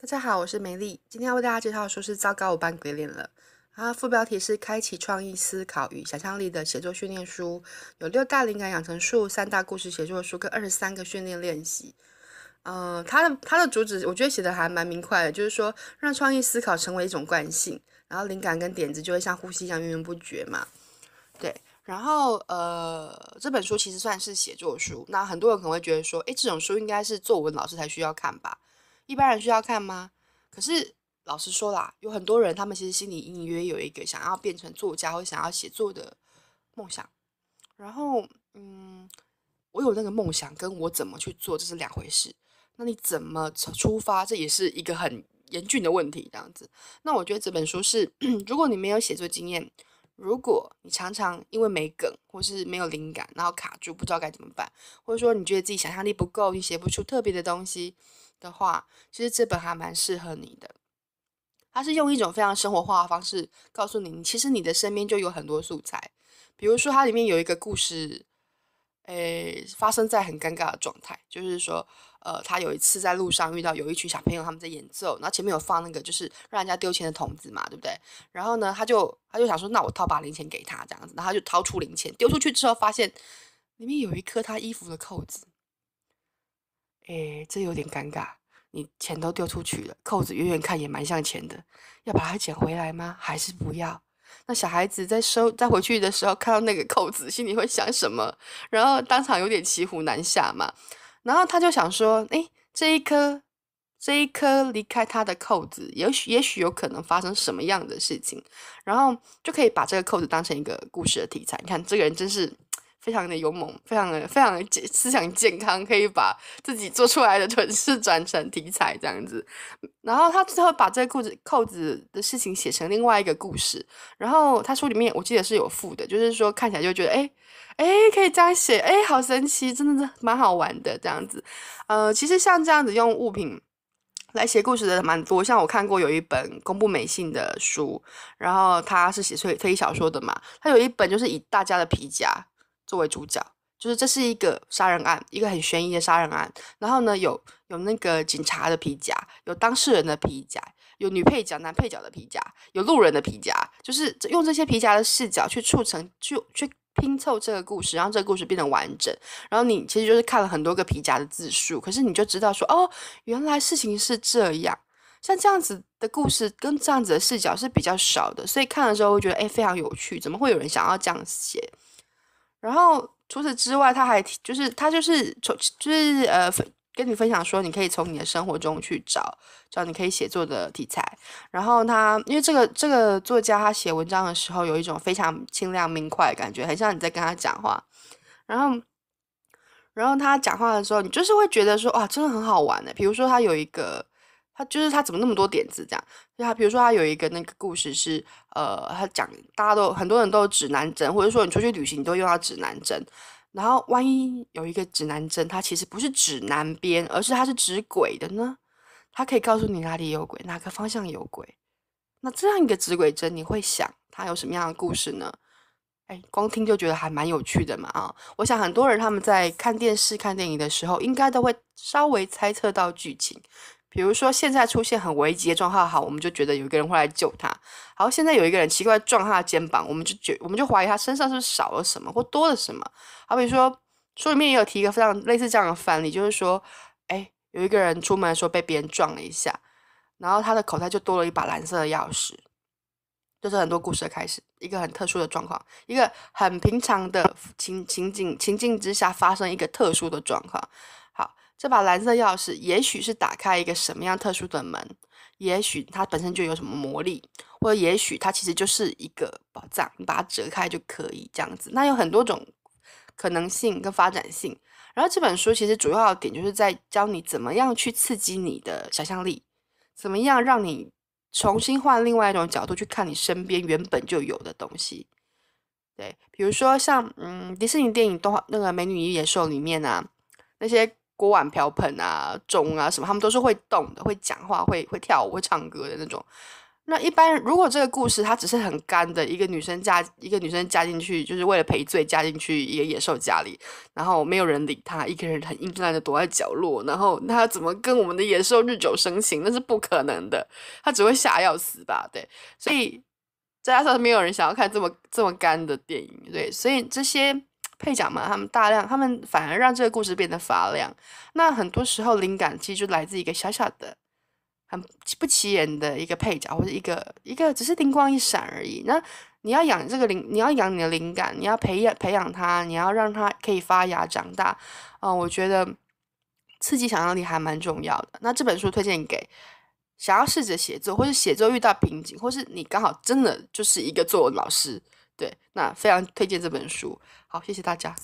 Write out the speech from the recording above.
大家好，我是梅丽。今天要为大家介绍的书是《糟糕，我扮鬼脸了》。啊副标题是《开启创意思考与想象力的写作训练书》，有六大灵感养成术、三大故事写作书跟二十三个训练练习。嗯、呃，它的它的主旨我觉得写的还蛮明快的，就是说让创意思考成为一种惯性，然后灵感跟点子就会像呼吸一样源源不绝嘛。对，然后呃，这本书其实算是写作书。那很多人可能会觉得说，诶，这种书应该是作文老师才需要看吧？一般人需要看吗？可是老实说啦，有很多人他们其实心里隐隐约约有一个想要变成作家或想要写作的梦想。然后，嗯，我有那个梦想，跟我怎么去做这是两回事。那你怎么出发，这也是一个很严峻的问题。这样子，那我觉得这本书是，如果你没有写作经验，如果你常常因为没梗或是没有灵感，然后卡住不知道该怎么办，或者说你觉得自己想象力不够，你写不出特别的东西。的话，其实这本还蛮适合你的。它是用一种非常生活化的方式告诉你，其实你的身边就有很多素材。比如说，它里面有一个故事，诶，发生在很尴尬的状态，就是说，呃，他有一次在路上遇到有一群小朋友，他们在演奏，然后前面有放那个就是让人家丢钱的筒子嘛，对不对？然后呢，他就他就想说，那我掏把零钱给他这样子，然后他就掏出零钱丢出去之后，发现里面有一颗他衣服的扣子。诶，这有点尴尬。你钱都丢出去了，扣子远远看也蛮像钱的，要把它捡回来吗？还是不要？那小孩子在收在回去的时候看到那个扣子，心里会想什么？然后当场有点骑虎难下嘛。然后他就想说：诶，这一颗这一颗离开他的扣子，也许也许有可能发生什么样的事情？然后就可以把这个扣子当成一个故事的题材。你看这个人真是。非常的勇猛，非常的非常的健思想健康，可以把自己做出来的蠢事 转成题材这样子。然后他最后把这个裤子扣子的事情写成另外一个故事。然后他书里面我记得是有附的，就是说看起来就觉得哎哎可以这样写，哎好神奇，真的是蛮好玩的这样子。呃，其实像这样子用物品来写故事的蛮多，像我看过有一本公布美信的书，然后他是写推推理小说的嘛，他有一本就是以大家的皮夹。作为主角，就是这是一个杀人案，一个很悬疑的杀人案。然后呢，有有那个警察的皮夹，有当事人的皮夹，有女配角、男配角的皮夹，有路人的皮夹，就是用这些皮夹的视角去促成，去去拼凑这个故事，让这个故事变得完整。然后你其实就是看了很多个皮夹的自述，可是你就知道说，哦，原来事情是这样。像这样子的故事跟这样子的视角是比较少的，所以看的时候会觉得，哎，非常有趣。怎么会有人想要这样写？然后除此之外，他还就是他就是从就是呃跟你分享说，你可以从你的生活中去找找你可以写作的题材。然后他因为这个这个作家他写文章的时候有一种非常清亮明快的感觉，很像你在跟他讲话。然后然后他讲话的时候，你就是会觉得说哇，真的很好玩的。比如说他有一个。他就是他怎么那么多点子这样？就他比如说他有一个那个故事是，呃，他讲大家都很多人都有指南针，或者说你出去旅行你都用到指南针，然后万一有一个指南针，它其实不是指南边，而是它是指鬼的呢？它可以告诉你哪里有鬼，哪个方向有鬼。那这样一个指鬼针，你会想它有什么样的故事呢？哎，光听就觉得还蛮有趣的嘛啊！我想很多人他们在看电视、看电影的时候，应该都会稍微猜测到剧情。比如说，现在出现很危急的状况，好，我们就觉得有一个人会来救他。好，现在有一个人奇怪撞他的肩膀，我们就觉，我们就怀疑他身上是不是少了什么或多了什么。好比说，书里面也有提一个非常类似这样的范例，就是说，哎，有一个人出门的时候被别人撞了一下，然后他的口袋就多了一把蓝色的钥匙。这是很多故事的开始，一个很特殊的状况，一个很平常的情情景情境之下发生一个特殊的状况。这把蓝色钥匙，也许是打开一个什么样特殊的门，也许它本身就有什么魔力，或者也许它其实就是一个宝藏，你把它折开就可以这样子。那有很多种可能性跟发展性。然后这本书其实主要的点就是在教你怎么样去刺激你的想象力，怎么样让你重新换另外一种角度去看你身边原本就有的东西。对，比如说像嗯迪士尼电影动画那个《美女与野兽》里面啊那些。锅碗瓢盆啊，钟啊什么，他们都是会动的，会讲话，会会跳舞，会唱歌的那种。那一般如果这个故事它只是很干的一个女生嫁一个女生嫁进去，就是为了赔罪嫁进去一个野兽家里，然后没有人理她，一个人很阴暗的躲在角落，然后她怎么跟我们的野兽日久生情？那是不可能的，她只会吓要死吧？对，所以再加上没有人想要看这么这么干的电影，对，所以这些配角们他们大量，他们反而让这个故事变得发亮。那很多时候灵感其实就来自一个小小的。很不起眼的一个配角，或者一个一个只是灵光一闪而已。那你要养这个灵，你要养你的灵感，你要培养培养它，你要让它可以发芽长大。嗯、我觉得刺激想象力还蛮重要的。那这本书推荐给想要试着写作，或是写作遇到瓶颈，或是你刚好真的就是一个作文老师，对，那非常推荐这本书。好，谢谢大家。